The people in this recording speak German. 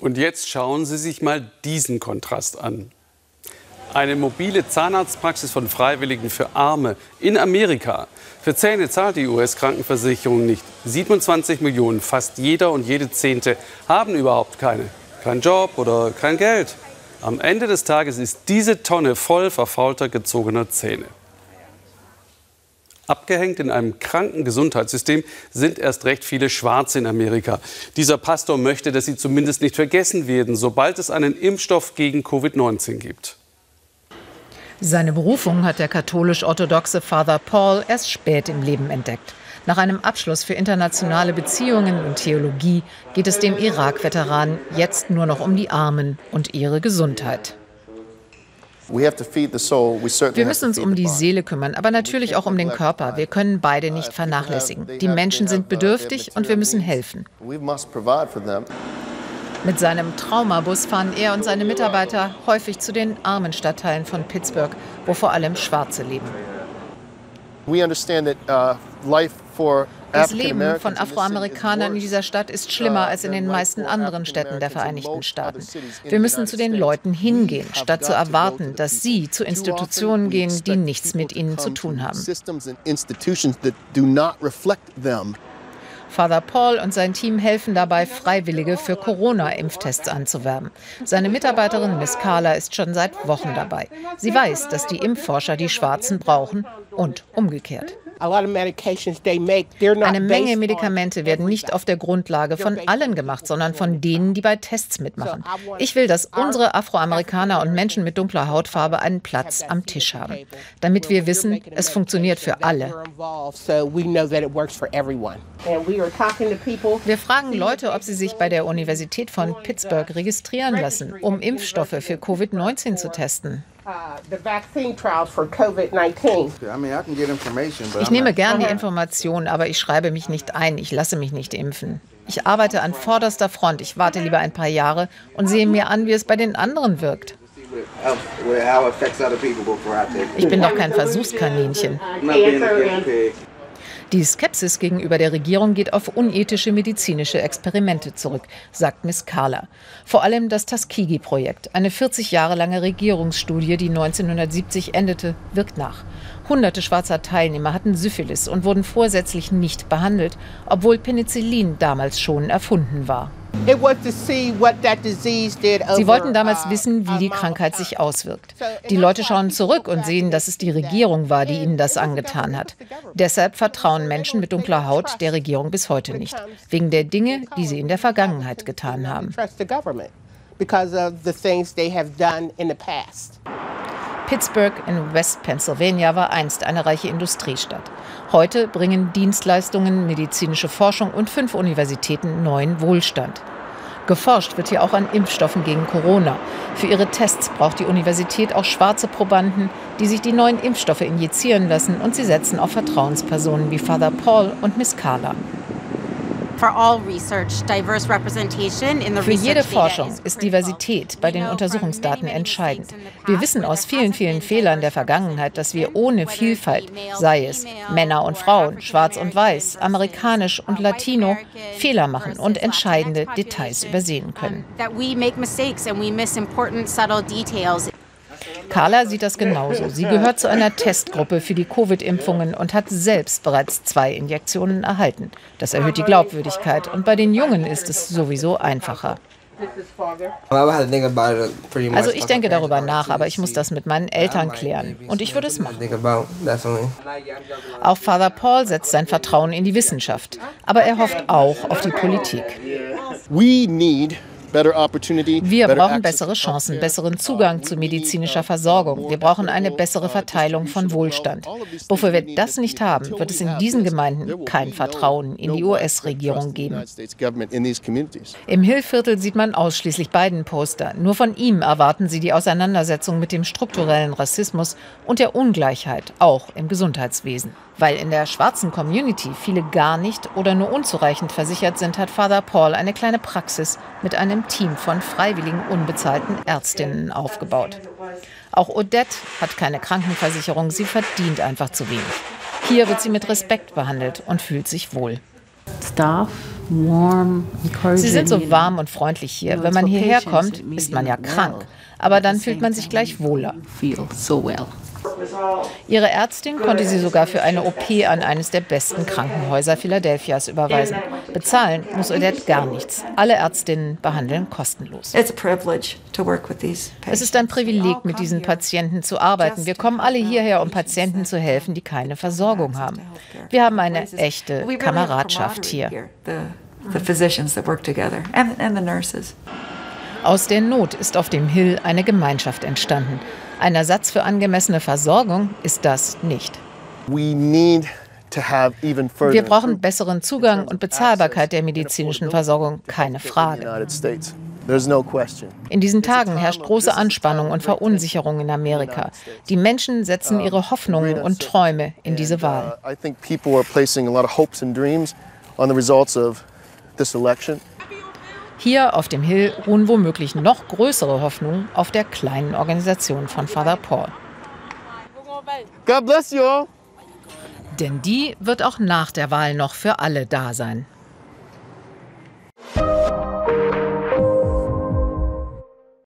Und jetzt schauen Sie sich mal diesen Kontrast an. Eine mobile Zahnarztpraxis von Freiwilligen für Arme in Amerika. Für Zähne zahlt die US-Krankenversicherung nicht. 27 Millionen, fast jeder und jede Zehnte haben überhaupt keine. Kein Job oder kein Geld. Am Ende des Tages ist diese Tonne voll verfaulter, gezogener Zähne. Abgehängt in einem kranken Gesundheitssystem sind erst recht viele Schwarze in Amerika. Dieser Pastor möchte, dass sie zumindest nicht vergessen werden, sobald es einen Impfstoff gegen Covid-19 gibt. Seine Berufung hat der katholisch-orthodoxe Father Paul erst spät im Leben entdeckt. Nach einem Abschluss für internationale Beziehungen und Theologie geht es dem Irak-Veteran jetzt nur noch um die Armen und ihre Gesundheit. Wir müssen uns um die Seele kümmern, aber natürlich auch um den Körper. Wir können beide nicht vernachlässigen. Die Menschen sind bedürftig und wir müssen helfen. Mit seinem Traumabus fahren er und seine Mitarbeiter häufig zu den armen Stadtteilen von Pittsburgh, wo vor allem Schwarze leben. Das Leben von Afroamerikanern in dieser Stadt ist schlimmer als in den meisten anderen Städten der Vereinigten Staaten. Wir müssen zu den Leuten hingehen, statt zu erwarten, dass sie zu Institutionen gehen, die nichts mit ihnen zu tun haben. Father Paul und sein Team helfen dabei, Freiwillige für Corona-Impftests anzuwerben. Seine Mitarbeiterin Miss Carla ist schon seit Wochen dabei. Sie weiß, dass die Impfforscher die Schwarzen brauchen und umgekehrt. Eine Menge Medikamente werden nicht auf der Grundlage von allen gemacht, sondern von denen, die bei Tests mitmachen. Ich will, dass unsere Afroamerikaner und Menschen mit dunkler Hautfarbe einen Platz am Tisch haben, damit wir wissen, es funktioniert für alle. Wir fragen Leute, ob sie sich bei der Universität von Pittsburgh registrieren lassen, um Impfstoffe für Covid-19 zu testen. Uh, ich nehme gern die Informationen, aber ich schreibe mich nicht ein. Ich lasse mich nicht impfen. Ich arbeite an vorderster Front. Ich warte lieber ein paar Jahre und sehe mir an, wie es bei den anderen wirkt. Ich bin doch kein Versuchskaninchen. Die Skepsis gegenüber der Regierung geht auf unethische medizinische Experimente zurück, sagt Miss Carla. Vor allem das Tuskegee-Projekt, eine 40 Jahre lange Regierungsstudie, die 1970 endete, wirkt nach. Hunderte schwarzer Teilnehmer hatten Syphilis und wurden vorsätzlich nicht behandelt, obwohl Penicillin damals schon erfunden war. Sie wollten damals wissen, wie die Krankheit sich auswirkt. Die Leute schauen zurück und sehen, dass es die Regierung war, die ihnen das angetan hat. Deshalb vertrauen Menschen mit dunkler Haut der Regierung bis heute nicht, wegen der Dinge, die sie in der Vergangenheit getan haben. Pittsburgh in West Pennsylvania war einst eine reiche Industriestadt. Heute bringen Dienstleistungen, medizinische Forschung und fünf Universitäten neuen Wohlstand. Geforscht wird hier auch an Impfstoffen gegen Corona. Für ihre Tests braucht die Universität auch schwarze Probanden, die sich die neuen Impfstoffe injizieren lassen und sie setzen auf Vertrauenspersonen wie Father Paul und Miss Carla. Für jede Forschung ist Diversität bei den Untersuchungsdaten entscheidend. Wir wissen aus vielen, vielen Fehlern der Vergangenheit, dass wir ohne Vielfalt, sei es Männer und Frauen, schwarz und weiß, amerikanisch und latino, Fehler machen und entscheidende Details übersehen können. Carla sieht das genauso. Sie gehört zu einer Testgruppe für die Covid-Impfungen und hat selbst bereits zwei Injektionen erhalten. Das erhöht die Glaubwürdigkeit und bei den Jungen ist es sowieso einfacher. Also ich denke darüber nach, aber ich muss das mit meinen Eltern klären. Und ich würde es machen. Auch Father Paul setzt sein Vertrauen in die Wissenschaft. Aber er hofft auch auf die Politik. We need wir brauchen bessere Chancen, besseren Zugang zu medizinischer Versorgung. Wir brauchen eine bessere Verteilung von Wohlstand. Bevor wir das nicht haben, wird es in diesen Gemeinden kein Vertrauen in die US-Regierung geben. Im Hillviertel sieht man ausschließlich beiden Poster. Nur von ihm erwarten sie die Auseinandersetzung mit dem strukturellen Rassismus und der Ungleichheit, auch im Gesundheitswesen. Weil in der schwarzen Community viele gar nicht oder nur unzureichend versichert sind, hat Father Paul eine kleine Praxis mit einem Team von freiwilligen unbezahlten Ärztinnen aufgebaut. Auch Odette hat keine Krankenversicherung, sie verdient einfach zu wenig. Hier wird sie mit Respekt behandelt und fühlt sich wohl. Sie sind so warm und freundlich hier. Wenn man hierher kommt, ist man ja krank. Aber dann fühlt man sich gleich wohler. Ihre Ärztin konnte sie sogar für eine OP an eines der besten Krankenhäuser Philadelphias überweisen. Bezahlen muss Odette gar nichts. Alle Ärztinnen behandeln kostenlos. Es ist ein Privileg, mit diesen Patienten zu arbeiten. Wir kommen alle hierher, um Patienten zu helfen, die keine Versorgung haben. Wir haben eine echte Kameradschaft hier. Aus der Not ist auf dem Hill eine Gemeinschaft entstanden. Ein Ersatz für angemessene Versorgung ist das nicht. Wir brauchen besseren Zugang und Bezahlbarkeit der medizinischen Versorgung, keine Frage. In diesen Tagen herrscht große Anspannung und Verunsicherung in Amerika. Die Menschen setzen ihre Hoffnungen und Träume in diese Wahl. Hier auf dem Hill ruhen womöglich noch größere Hoffnungen auf der kleinen Organisation von Father Paul. God bless you all. Denn die wird auch nach der Wahl noch für alle da sein.